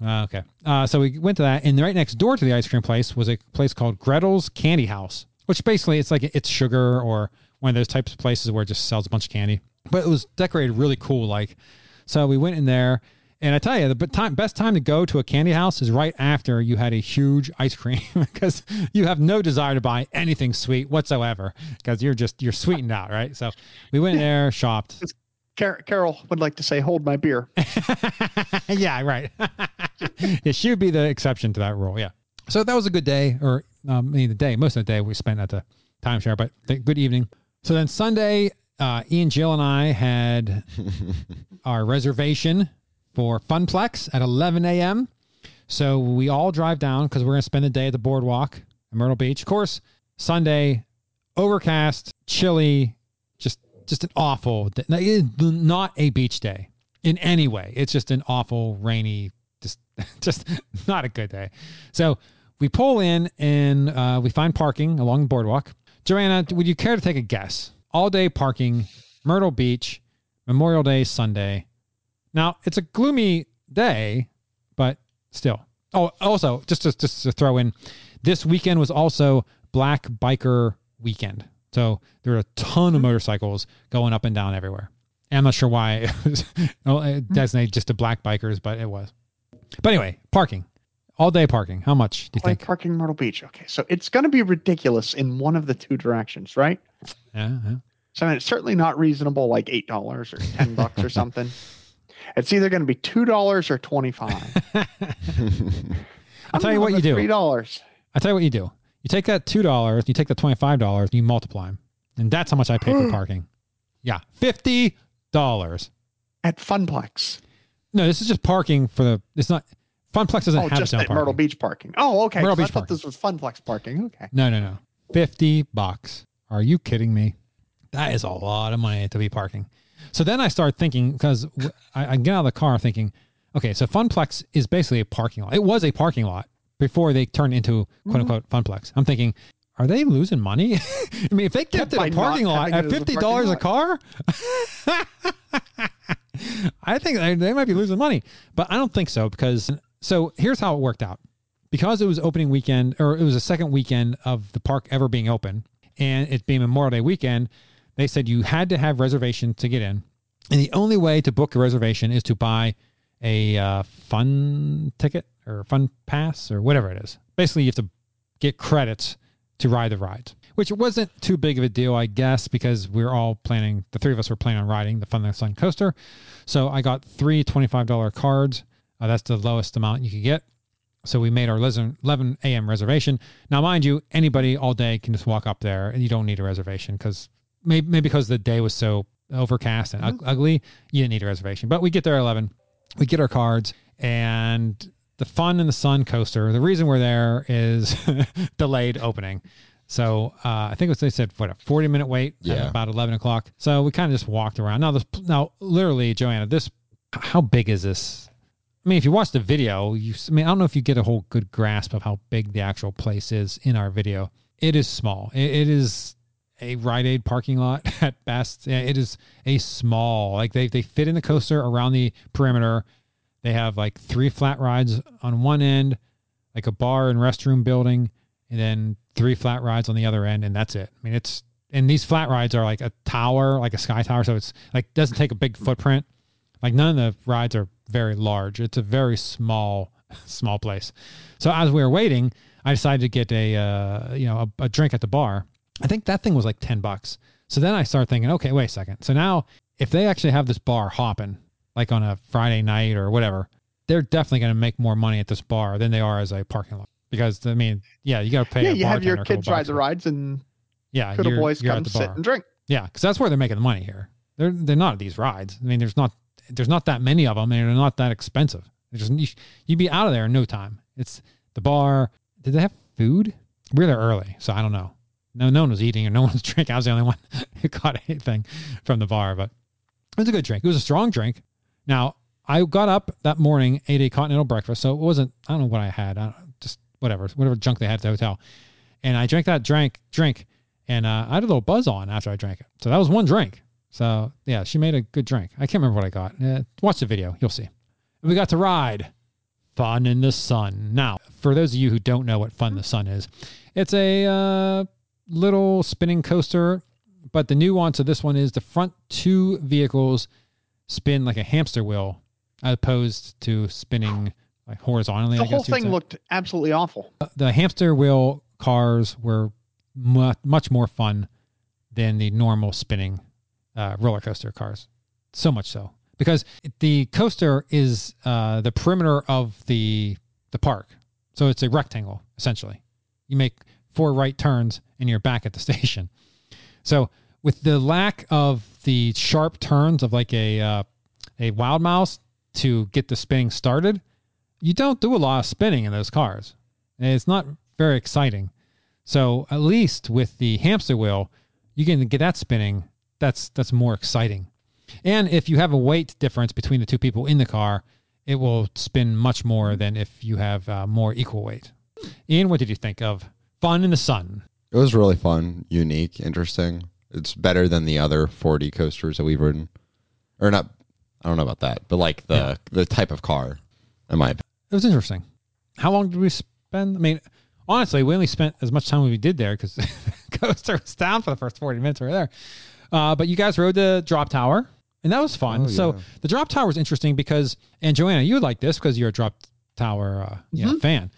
uh, okay. Uh, so we went to that, and right next door to the ice cream place was a place called Gretel's Candy House, which basically it's like it's sugar or one of those types of places where it just sells a bunch of candy. But it was decorated really cool. Like, so we went in there, and I tell you, the time, best time to go to a candy house is right after you had a huge ice cream (laughs) because you have no desire to buy anything sweet whatsoever because you're just you're sweetened out, right? So we went there, (laughs) shopped. Car- Carol would like to say, "Hold my beer." (laughs) yeah, right. yeah, she would be the exception to that rule. Yeah. So that was a good day, or um, I mean, the day, most of the day we spent at the timeshare, but good evening. So then Sunday, uh, Ian, Jill, and I had (laughs) our reservation for Funplex at 11 a.m. So we all drive down because we're going to spend the day at the boardwalk in Myrtle Beach. Of course, Sunday, overcast, chilly, just just an awful, day. No, it is not a beach day in any way. It's just an awful, rainy, just (laughs) just not a good day. So we pull in and uh, we find parking along the boardwalk. Joanna, would you care to take a guess? All day parking, Myrtle Beach, Memorial Day Sunday. Now it's a gloomy day, but still. Oh, also just to, just to throw in, this weekend was also Black Biker Weekend. So there were a ton of motorcycles going up and down everywhere. And I'm not sure why (laughs) it was hmm. designated just to black bikers, but it was. But anyway, parking. All day parking. How much do you Like think? parking Myrtle Beach. Okay, so it's going to be ridiculous in one of the two directions, right? Yeah, yeah. So I mean, it's certainly not reasonable, like eight dollars or ten bucks or (laughs) something. It's either going to be two dollars or twenty five. (laughs) I'll tell you what you do. Three dollars I'll tell you what you do. You take that two dollars, you take the twenty five dollars, you multiply them, and that's how much I pay for (gasps) parking. Yeah, fifty dollars. at Funplex. No, this is just parking for the. It's not. Funplex doesn't Oh, have just its own parking. Myrtle Beach parking. Oh, okay. Myrtle 'cause I Beach thought parking. this was Funplex parking. Okay. No, no, no. 50 bucks. Are you kidding me? That is a lot of money to be parking. So then I start thinking because I, I get out of the car thinking, okay, so Funplex is basically a parking lot. It was a parking lot before they turned into quote mm-hmm. unquote Funplex. I'm thinking, are they losing money? (laughs) I mean, if they kept it a parking lot at it as a fifty dollars a car, (laughs) I think they, they might be losing money, but I don't think so because so here's how it worked out. Because it was opening weekend or it was the second weekend of the park ever being open and it being Memorial Day weekend, they said you had to have reservation to get in. And the only way to book a reservation is to buy a uh, fun ticket or fun pass or whatever it is. Basically, you have to get credits to ride the rides, which wasn't too big of a deal, I guess, because we are all planning, the three of us were planning on riding the Fun Sun coaster. So I got three $25 cards. Uh, that's the lowest amount you could get. So we made our 11 11 a.m. reservation. Now, mind you, anybody all day can just walk up there and you don't need a reservation because maybe, maybe because the day was so overcast and ug- ugly, you didn't need a reservation. But we get there at 11, we get our cards, and the Fun in the Sun coaster, the reason we're there is (laughs) delayed opening. So uh, I think it was, they said, what, a 40 minute wait at Yeah. about 11 o'clock. So we kind of just walked around. Now, this, now, literally, Joanna, this, how big is this? I mean, if you watch the video, you, I mean, I don't know if you get a whole good grasp of how big the actual place is in our video. It is small. It, it is a Rite Aid parking lot (laughs) at best. It is a small, like they, they fit in the coaster around the perimeter. They have like three flat rides on one end, like a bar and restroom building, and then three flat rides on the other end, and that's it. I mean, it's and these flat rides are like a tower, like a sky tower, so it's like doesn't take a big footprint. Like none of the rides are very large. It's a very small, (laughs) small place. So as we were waiting, I decided to get a uh, you know a, a drink at the bar. I think that thing was like ten bucks. So then I started thinking, okay, wait a second. So now if they actually have this bar hopping, like on a Friday night or whatever, they're definitely going to make more money at this bar than they are as a parking lot. Because I mean, yeah, you got to pay. yeah, you have your kids ride the rides and Yeah, you're, boys come sit and drink. Yeah, because that's where they're making the money here. They're they're not at these rides. I mean, there's not there's not that many of them, and they're not that expensive. Just you, you'd be out of there in no time. It's the bar. Did they have food? We were there early, so I don't know. No, no one was eating or no (laughs) one was drinking. I was the only one (laughs) who caught anything from the bar, but it was a good drink. It was a strong drink. Now I got up that morning, ate a continental breakfast, so it wasn't. I don't know what I had. I just whatever, whatever junk they had at the hotel, and I drank that drink drink and uh, I had a little buzz on after I drank it. So that was one drink. So yeah, she made a good drink. I can't remember what I got. Uh, watch the video, you'll see. We got to ride Fun in the Sun. Now, for those of you who don't know what Fun in the Sun is, it's a uh, little spinning coaster, but the nuance of this one is the front two vehicles spin like a hamster wheel, as opposed to spinning like horizontally. The I whole guess thing looked absolutely awful. the hamster wheel cars were mu- much more fun than the normal spinning uh, roller coaster cars. So much so because the coaster is uh, the perimeter of the the park, so it's a rectangle essentially. You make four right turns and you're back at the (laughs) station. So with the lack of the sharp turns of like a uh, a wild mouse to get the spinning started, you don't do a lot of spinning in those cars. And It's not very exciting. So at least with the hamster wheel, you can get that spinning. That's that's more exciting. And if you have a weight difference between the two people in the car, it will spin much more than if you have uh, more equal weight. Ian, what did you think of Fun in the Sun? It was really fun, unique, interesting. It's better than the other 40 coasters that we've ridden. Or not, I don't know about that, but like the the type of car, in my opinion. It was interesting. How long did we spend? I mean, honestly, we only spent as much time as we did there because (laughs) the coaster was down for the first 40 minutes we were there. Uh, but you guys rode the drop tower, and that was fun. Oh, so yeah. the drop tower was interesting because, and Joanna, you would like this because you're a drop tower uh, you know, fan.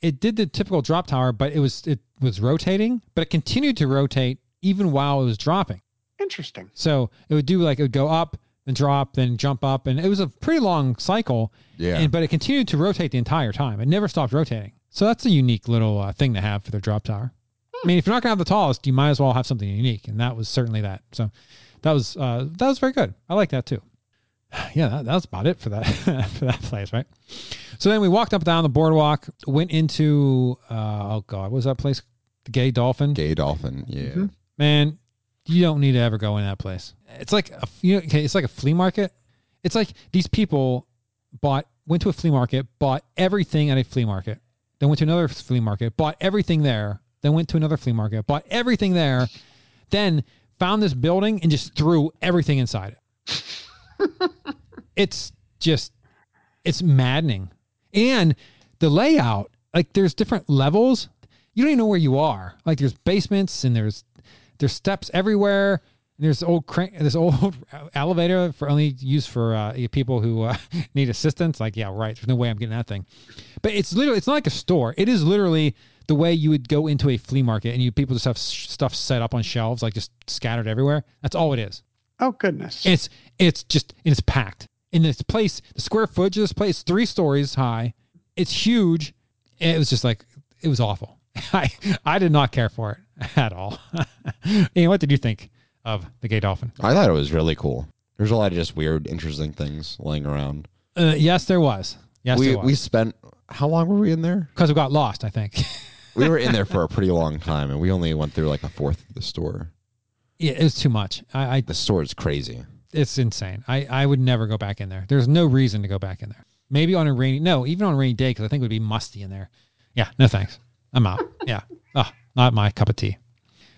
It did the typical drop tower, but it was it was rotating, but it continued to rotate even while it was dropping. Interesting. So it would do like it would go up, then drop, then jump up, and it was a pretty long cycle. Yeah. And but it continued to rotate the entire time. It never stopped rotating. So that's a unique little uh, thing to have for their drop tower. I mean, if you're not gonna have the tallest, you might as well have something unique, and that was certainly that. So that was uh, that was very good. I like that too. (sighs) Yeah, that, that was about it for that (laughs) for that place, right? So then we walked up down the boardwalk, went into uh, oh god, what was that place? The Gay Dolphin. Gay Dolphin. Yeah. Man, you don't need to ever go in that place. It's like a you know, okay, it's like a flea market. It's like these people bought went to a flea market, bought everything at a flea market, then went to another flea market, bought everything there, then went to another flea market, bought everything there, then found this building and just threw everything inside it. (laughs) it's just it's maddening. And the layout, like there's different levels. You don't even know where you are. Like there's basements and there's there's steps everywhere. And there's old crank, this old (laughs) elevator for only used for uh, people who uh, (laughs) need assistance. Like, yeah, right. There's no way I'm getting that thing. But it's literally, it's not like a store. It is literally the way you would go into a flea market and you people just have sh- stuff set up on shelves, like just scattered everywhere. That's all it is. Oh goodness. It's it's just it's packed in this place. The square footage of this place, three stories high. It's huge. It was just like it was awful. (laughs) I I did not care for it (laughs) at all. (laughs) Ian, what did you think of the Gay Dolphin? I thought it was really cool. There's a lot of just weird, interesting things laying around. Uh, yes, there was. Yes, we there was. we spent how long were we in there? because we got lost. I think. We were in there for a pretty long time, and we only went through like a fourth of the store. yeah, it was too much. I, I The store is crazy. it's insane. I I would never go back in there. There's no reason to go back in there. Maybe on a rainy no, even on a rainy day because I think it would be musty in there. Yeah, no thanks. I'm out. yeah. Oh, not my cup of tea.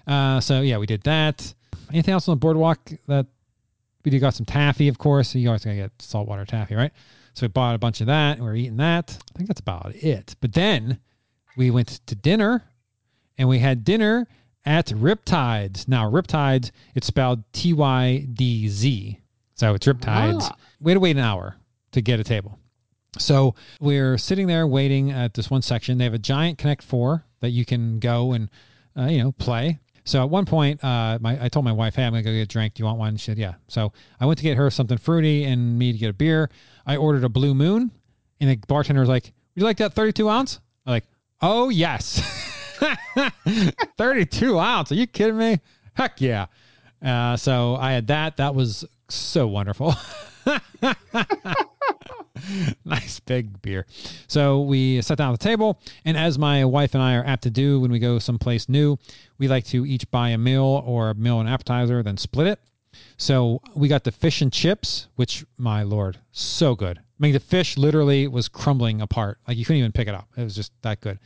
Uh, so yeah, we did that. Anything else on the boardwalk that we did? Got some taffy, of course. You always gotta get saltwater taffy, right? So we bought a bunch of that and we were eating that. I think that's about it. But then we went to dinner and we had dinner at Riptydz. Now, Riptydz, it's spelled T Y D Z. So it's Riptydz. Ah. We had to wait an hour to get a table. So we're sitting there waiting at this one section. They have a giant Connect Four that you can go and uh, you know play. So at one point, uh, my I told my wife, "Hey, I'm gonna go get a drink. Do you want one?" She said, "Yeah." So I went to get her something fruity and me to get a beer. I ordered a Blue Moon, and the bartender was like, "Would you like that 32 ounce?" "Oh yes, (laughs) 32 ounce. Are you kidding me? Heck yeah!" Uh, so I had that. That was so wonderful. (laughs) nice big beer. So we sat down at the table, and as my wife and I are apt to do when we go someplace new, we like to each buy a meal or a meal and appetizer, then split it. So we got the fish and chips, which my lord, so good. I mean, the fish literally was crumbling apart. Like you couldn't even pick it up. It was just that good.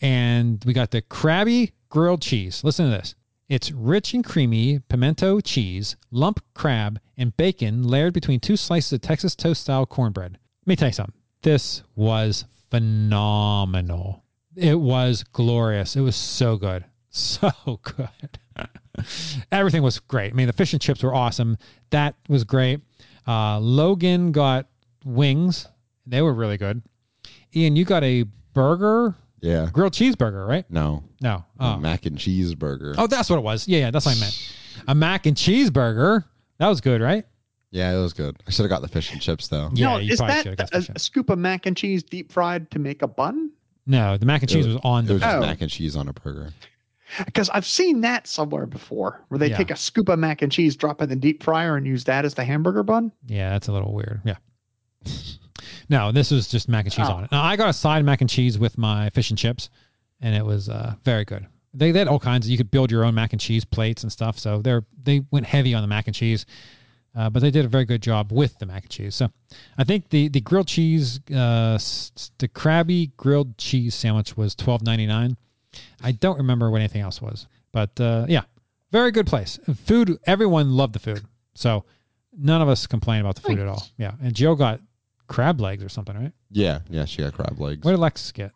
And we got the crabby grilled cheese. Listen to this. It's rich and creamy pimento cheese, lump crab, and bacon layered between two slices of Texas toast style cornbread. Let me tell you something. This was phenomenal. It was glorious. It was so good. (laughs) So good. (laughs) Everything was great. I mean, the fish and chips were awesome. That was great. Uh, Logan got wings. They were really good. Ian, you got a burger, Yeah. grilled cheeseburger, right? No. No. A Oh. mac and cheeseburger. Oh, that's what it was. Yeah, yeah, that's what I meant. A mac and cheeseburger. That was good, right? Yeah, it was good. I should have got the fish and chips though. Yeah, no, you is probably that should have got a, some a scoop of mac and cheese deep fried to make a bun? No, the mac and cheese It was on It the. was just Oh. mac and cheese on a burger. Because I've seen that somewhere before, where they Yeah. take a scoop of mac and cheese, drop it in the deep fryer, and use that as the hamburger bun. Yeah, that's a little weird. Yeah. No, this was just mac and cheese Oh. on it. Now I got a side mac and cheese with my fish and chips, and it was uh, very good. They, they had all kinds. Of, you could build your own mac and cheese plates and stuff. So they're they went heavy on the mac and cheese, uh, but they did a very good job with the mac and cheese. So I think the the grilled cheese, uh, the Krabby grilled cheese sandwich was twelve ninety nine. I don't remember what anything else was, but uh, yeah, very good place. Food, everyone loved the food, so none of us complained about the food at all. Yeah, and Joe got crab legs or something, right? Yeah, yeah, she got crab legs. What did Lex get?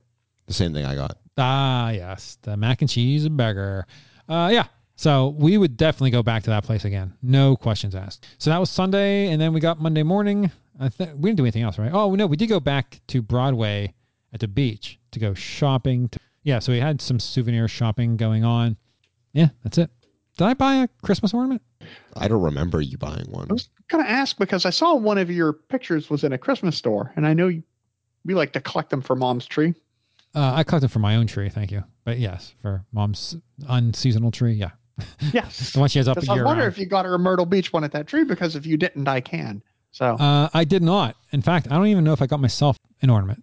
The same thing I got. Ah, yes, the mac and cheese and burger. Uh, yeah. So we would definitely go back to that place again. No questions asked. So that was Sunday, and then we got Monday morning. I think we didn't do anything else, right? Oh no, we did go back to Broadway at the beach to go shopping. To, yeah, so we had some souvenir shopping going on. Yeah, that's it. Did I buy a Christmas ornament? I don't remember you buying one. I was going to ask because I saw one of your pictures was in a Christmas store, and I know you, we like to collect them for mom's tree. Uh, I collected for my own tree, thank you. But yes, for mom's unseasonal tree, yeah, (laughs) Yes. the one she has up a Because I wonder round. if you got her a Myrtle Beach one at that tree, because if you didn't, I can. So Uh, I did not. In fact, I don't even know if I got myself an ornament.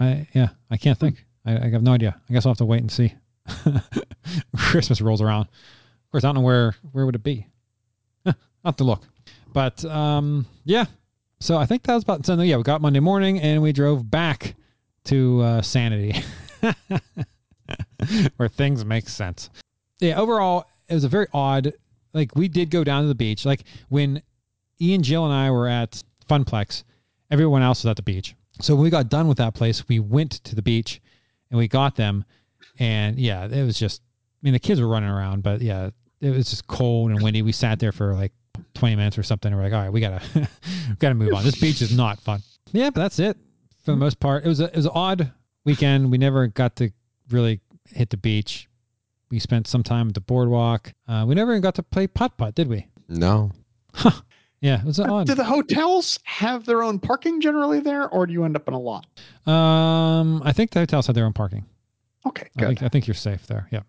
I yeah, I can't think. I, I have no idea. I guess I'll have to wait and see. (laughs) Christmas rolls around. Of course, I don't know where where would it be. Have to look. But um, yeah. So I think that was about. So yeah, we got Monday morning and we drove back to uh, Sanity, (laughs) where things make sense. Yeah. Overall, it was a very odd. Like we did go down to the beach. Like when Ian, Jill, and I were at Funplex. Everyone else was at the beach. So when we got done with that place, we went to the beach and we got them. And yeah, it was just, I mean, the kids were running around, but yeah, it was just cold and windy. We sat there for like 20 minutes or something. And we're like, all right, we gotta, (laughs) we gotta move on. This beach is not fun. Yeah, but that's it for the most part. It was a, it was an odd weekend. We never got to really hit the beach. We spent some time at the boardwalk. Uh, we never even got to play putt putt, did we? No. Yeah, it was odd. do the hotels have their own parking generally there, or do you end up in a lot? Um, I think the hotels have their own parking. Okay, I think I think you're safe there. Yeah.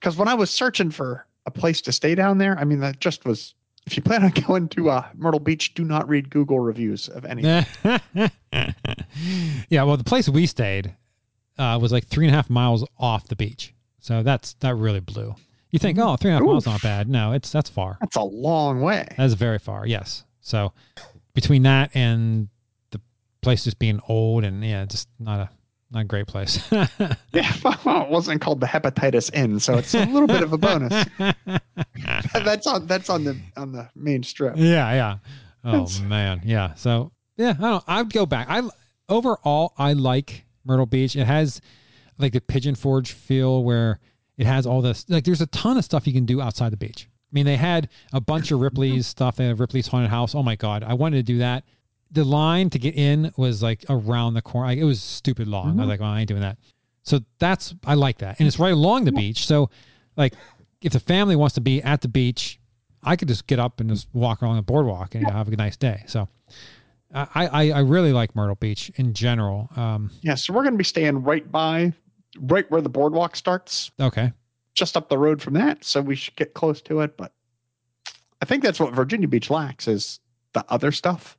Because when I was searching for a place to stay down there, I mean, that just was. If you plan on going to uh, Myrtle Beach, do not read Google reviews of anything. (laughs) yeah. Well, the place we stayed uh, was like three and a half miles off the beach, so that's that really blew. You think, oh, three and a half miles not bad. No, it's that's far. That's a long way. That's very far. Yes. So between that and the place just being old and yeah, just not a not a great place. (laughs) Yeah, (laughs) well, it wasn't called the Hepatitis Inn, so it's a little bit of a bonus. (laughs) that's on that's on the on the main strip. Yeah, yeah. Oh That's- man, yeah. So yeah, I don't. I'd go back. I overall I like Myrtle Beach. It has like the Pigeon Forge feel where it has all this. Like, there's a ton of stuff you can do outside the beach. I mean, they had a bunch of Ripley's mm-hmm. stuff. They had Ripley's haunted house. Oh my god, I wanted to do that. The line to get in was like around the corner. Like, it was stupid long. I was like, well, I ain't doing that. So that's I like that, and it's right along the beach. So like if the family wants to be at the beach, I could just get up and just walk along the boardwalk and you know, have a nice day. So I, I, I really like Myrtle Beach in general. Um, Yeah, so we're going to be staying right by, right where the boardwalk starts, okay. just up the road from that. So we should get close to it. But I think that's what Virginia Beach lacks is the other stuff.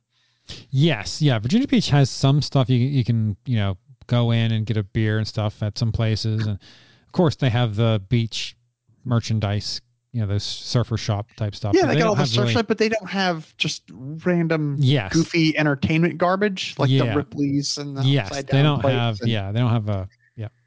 Yes, yeah. Virginia Beach has some stuff you you can you know go in and get a beer and stuff at some places, and of course they have the beach merchandise, you know, those surfer shop type stuff. Yeah, but they, got all the surf really- shop, but they don't have just random Yes, goofy entertainment garbage like Yeah. the Ripley's and the yes, they don't have. and- Yeah, they don't have a.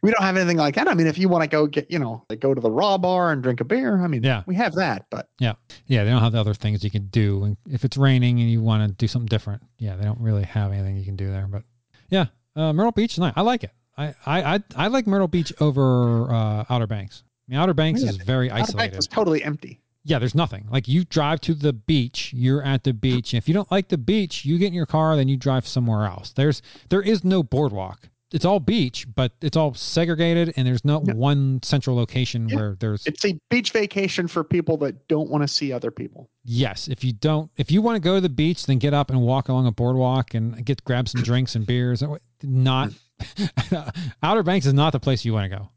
we don't have anything like that. I mean, if you want to go get, you know, like go to the raw bar and drink a beer, I mean, Yeah. we have that, but Yeah, Yeah. they don't have the other things you can do. And if it's raining and you want to do something different, yeah, they don't really have anything you can do there. But yeah, uh, Myrtle Beach is nice. I like it. I I I, I like Myrtle Beach over uh, Outer Banks. I mean, Outer Banks Yeah, is very Outer Banks isolated. totally empty. Yeah, there's nothing. Like you drive to the beach, you're at the beach. And if you don't like the beach, you get in your car, then you drive somewhere else. There's there is no boardwalk. It's all beach, but it's all segregated and there's not Yeah. one central location Yeah. where there's It's a beach vacation for people that don't want to see other people. yes. If you don't if you want to go to the beach, then get up and walk along a boardwalk and get grab some drinks and beers. Not (laughs) Outer Banks is not the place you want to go.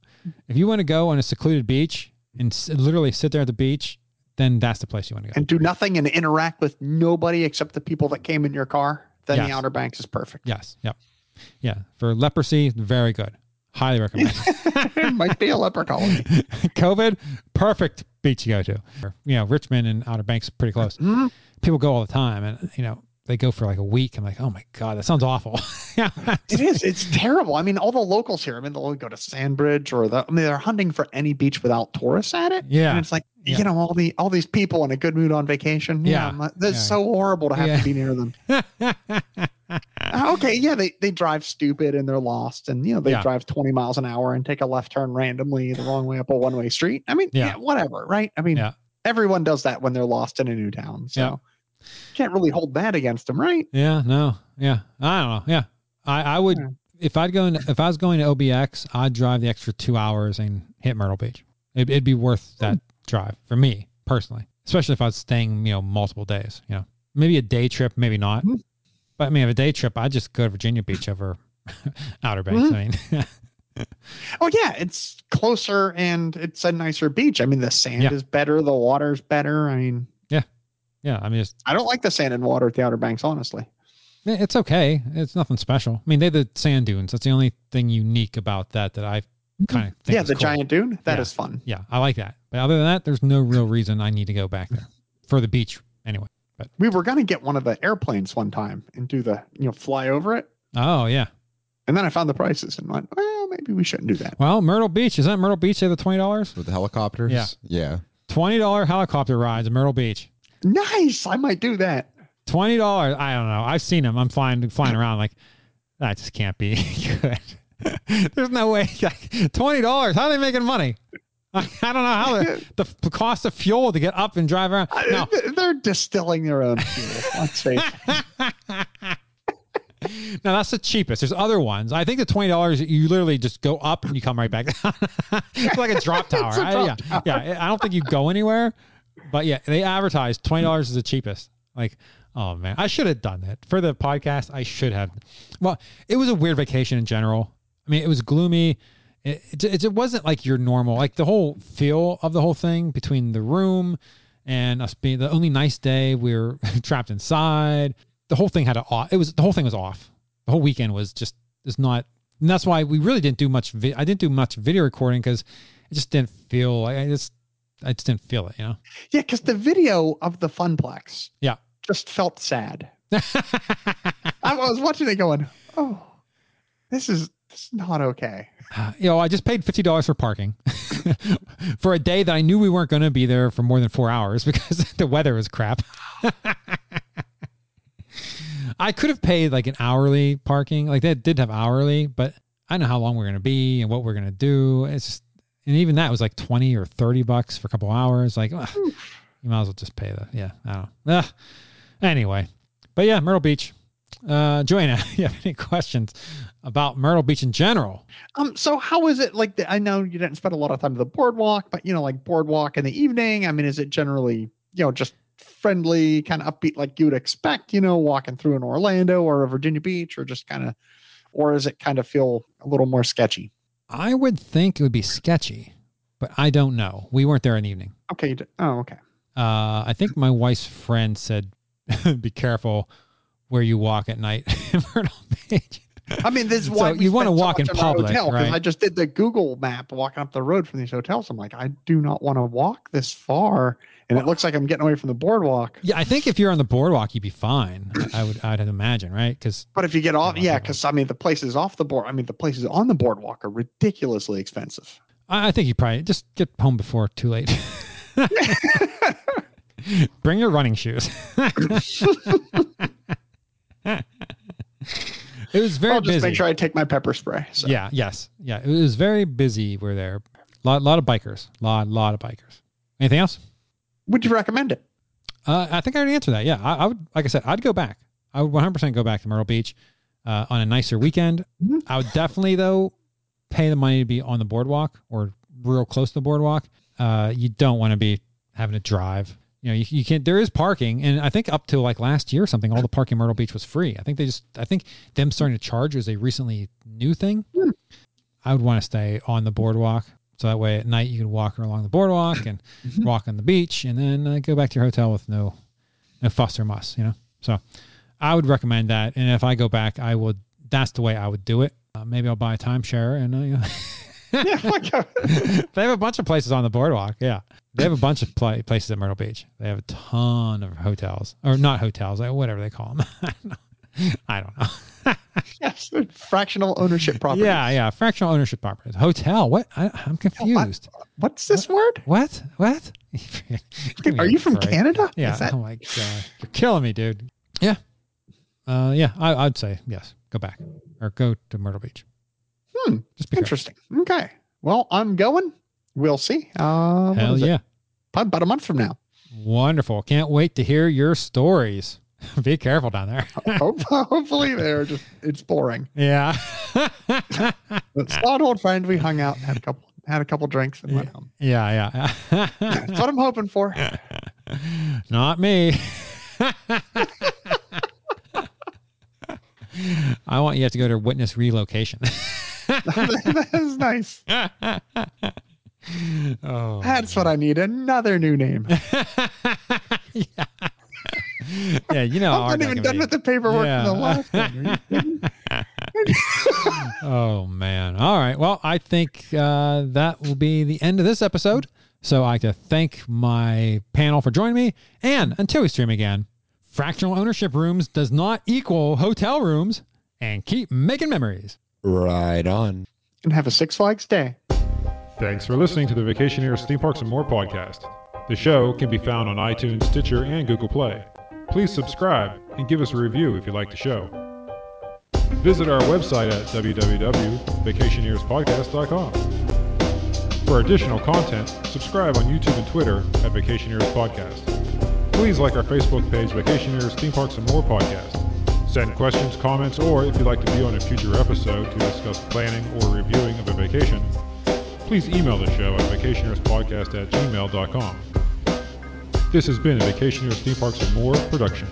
If you want to go on a secluded beach and s- literally sit there at the beach, then that's the place you want to go. and do nothing and interact with nobody except the people that came in your car, then Yes. the Outer Banks is perfect. Yes. Yep. Yeah. For leprosy, very good. Highly recommend. (laughs) might be a leper colony. (laughs) COVID, perfect beach to go to. You know, Richmond and Outer Banks pretty close. Mhm. People go all the time, and you know they go for like a week. I'm like, oh my god, that sounds awful. (laughs) yeah. It is. It's terrible. I mean, all the locals here. I mean, they'll go to Sandbridge or the. I mean, they're hunting for any beach without tourists at it. Yeah. and it's like Yeah. you know all the all these people in a good mood on vacation. Yeah. Like, that's Yeah. so horrible to have Yeah. to be near them. Uh, okay, yeah, they they drive stupid and they're lost, and you know they Yeah. drive 20 miles an hour and take a left turn randomly the wrong way up a one way street. I mean, Yeah. yeah, whatever, right? I mean, Yeah. everyone does that when they're lost in a new town. So can't really hold that against them, right? yeah. No. Yeah. I don't know. Yeah. I I would Yeah. if I'd go in, if I was going to OBX, I'd drive the extra two hours and hit Myrtle Beach. It, it'd be worth hmm. that drive for me personally, especially if I was staying, you know, multiple days. You know, maybe a day trip, maybe not. Hmm. But I mean, a day trip, I'd just go to Virginia Beach over (laughs) Outer Banks. I mm-hmm. mean, (laughs) Oh yeah, it's closer and it's a nicer beach. I mean, the sand Yeah. is better, the water's better. I mean, yeah, yeah. I mean, it's I don't like the sand and water at the Outer Banks, honestly. it's okay. It's nothing special. I mean, they the sand dunes. That's the only thing unique about that that I mm-hmm. kind of think. yeah, is the cool. giant dune, that is Yeah. fun. Yeah, I like that. But other than that, there's no real reason I need to go back there (laughs) for the beach anyway. We were gonna get one of the airplanes one time and do the you know fly over it, Oh yeah. and then I found the prices and went, well, maybe we shouldn't do that. Well, Myrtle Beach is that Myrtle Beach? They have the twenty dollars. with the helicopters. Yeah. Yeah. Twenty dollar helicopter rides in Myrtle Beach. Nice, I might do that. Twenty dollars. I don't know. I've seen them. I'm flying flying around like that. Just can't be (laughs) good. (laughs) There's no way. (laughs) Twenty dollars. How are they making money? I, I don't know how (laughs) the, the cost of fuel to get up and drive around. No, They're distilling their own fuel. Let's face it. (laughs) no, that's the cheapest. There's other ones. I think the twenty dollars you literally just go up and you come right back (laughs) it's like a drop tower. A I- drop yeah, yeah. I don't think you go anywhere, but yeah, they advertise twenty dollars is the cheapest. Like, oh man, I should have done that for the podcast. I should have. Well, it was a weird vacation in general. I mean, it was gloomy. It, it, it wasn't like your normal, like the whole feel of the whole thing between the room and us being the only nice day. We were (laughs) trapped inside. The whole thing had a off. It was the whole thing was off. The whole weekend was just is not. And that's why we really didn't do much. Vi- I didn't do much video recording because it just didn't feel. like I just I just didn't feel it. You know. Yeah, because the video of the Funplex Yeah. just felt sad. (laughs) I was watching it going, oh, this is is not okay. (sighs) you know, I just paid fifty dollars for parking (laughs) for a day that I knew we weren't going to be there for more than four hours (laughs) because the weather was crap. (laughs) I could have paid like an hourly parking, like they did have hourly, but I know how long we're going to be and what we're going to do. It's just, and even that was like twenty or thirty bucks for a couple hours. Like, ugh, you might as well just pay the yeah. I don't know. Ugh. Anyway, but yeah, Myrtle Beach, Uh, Joanna, (laughs) you have any questions about Myrtle Beach in general? Um, so how is it like? The, I know you didn't spend a lot of time at the boardwalk, but you know, like boardwalk in the evening. I mean, is it generally you know just friendly, kind of upbeat, like you would expect? You know, walking through in Orlando or a Virginia Beach, or just kind of, or does it kind of feel a little more sketchy? I would think it would be sketchy, but I don't know. We weren't there in the evening. Okay. Oh, okay. Uh, I think my wife's friend said, (laughs) "Be careful where you walk at night in Myrtle Beach." I mean, this is So why we you spend so walk in public, hotel, right? I just did the Google map walking up the road from these hotels. I'm like, I do not want to walk this far, and it looks like I'm getting away from the boardwalk. Yeah, I think if you're on the boardwalk, you'd be fine. I would, I'd imagine, right? Because But if you get off, Yeah, yeah, because I mean, the places off the board, I mean, the places on the boardwalk are ridiculously expensive. I, I think you probably just get home before too late. (laughs) (laughs) Bring your running shoes. (laughs) it was very I'll just busy. make sure I take my pepper spray. So. Yeah. Yes. Yeah. It was very busy. We're there. A Lot, lot of bikers. Lot, lot of bikers. Anything else? Would you recommend it? Uh, I think I already answered that. Yeah, I, I would. Like I said, I'd go back. I would 100 percent go back to Myrtle Beach uh, on a nicer weekend. Mhm. I would definitely though pay the money to be on the boardwalk or real close to the boardwalk. Uh, you don't want to be having to drive. You know, you, you can't. There is parking, and I think up to like last year or something, all the parking in Myrtle Beach was free. I think they just. I think them starting to charge is a recently new thing. Hmm. I would want to stay on the boardwalk. So that way at night you can walk along the boardwalk and Mhm. walk on the beach and then uh, go back to your hotel with no no fuss or muss, you know. So I would recommend that. And if I go back, I would. That's the way I would do it. Uh, maybe I'll buy a timeshare and uh, you (laughs) know, (laughs) yeah, (laughs) they have a bunch of places on the boardwalk. Yeah, they have a bunch of pla places at Myrtle Beach. They have a ton of hotels or not hotels, like whatever they call them. (laughs) I don't know. yes, fractional ownership property. Yeah, yeah, fractional ownership properties. Hotel. What? I, I'm confused. What's this word? What? What? Are you from break. Canada? Yeah. That, oh my god, you're killing me, dude. Yeah. Uh, yeah. I, I'd say yes. Go back or go to Myrtle Beach. Hmm, Just be interesting. Okay. Well, I'm going. We'll see. Uh, Hell is it? yeah. Probably About a month from now. Wonderful. Can't wait to hear your stories. (laughs) be careful down there. (laughs) Hopefully, they're just it's boring. yeah. (laughs) But spot old friend, we hung out, had a couple, had a couple drinks, and went home. yeah. Yeah. That's what I'm hoping for. Not me. I want you to have to go to witness relocation. (laughs) that is nice. oh, That's what I need. Another new name. (laughs) yeah. yeah, you know, I'm not even done be. with the paperwork Yeah. from the last one. Are you kidding? (laughs) Oh man! All right. Well, I think uh, that will be the end of this episode. So I like to thank my panel for joining me. And until we stream again, fractional ownership rooms does not equal hotel rooms. And keep making memories. Right on. and have a Six Flags day. Thanks for listening to the Vacationeers Theme Parks and More podcast. The show can be found on iTunes, Stitcher, and Google Play. Please subscribe and give us a review if you like the show. Visit our website at www.vacationeerspodcast.com. For additional content, subscribe on YouTube and Twitter at Vacationeers Podcast. Please like our Facebook page, Vacationeers Theme Parks and More Podcast. Send questions, comments, or if you'd like to be on a future episode to discuss planning or reviewing of a vacation, please email the show at vacationeerspodcast at gmail.com. This has been a Vacationeers Theme Parks and More production.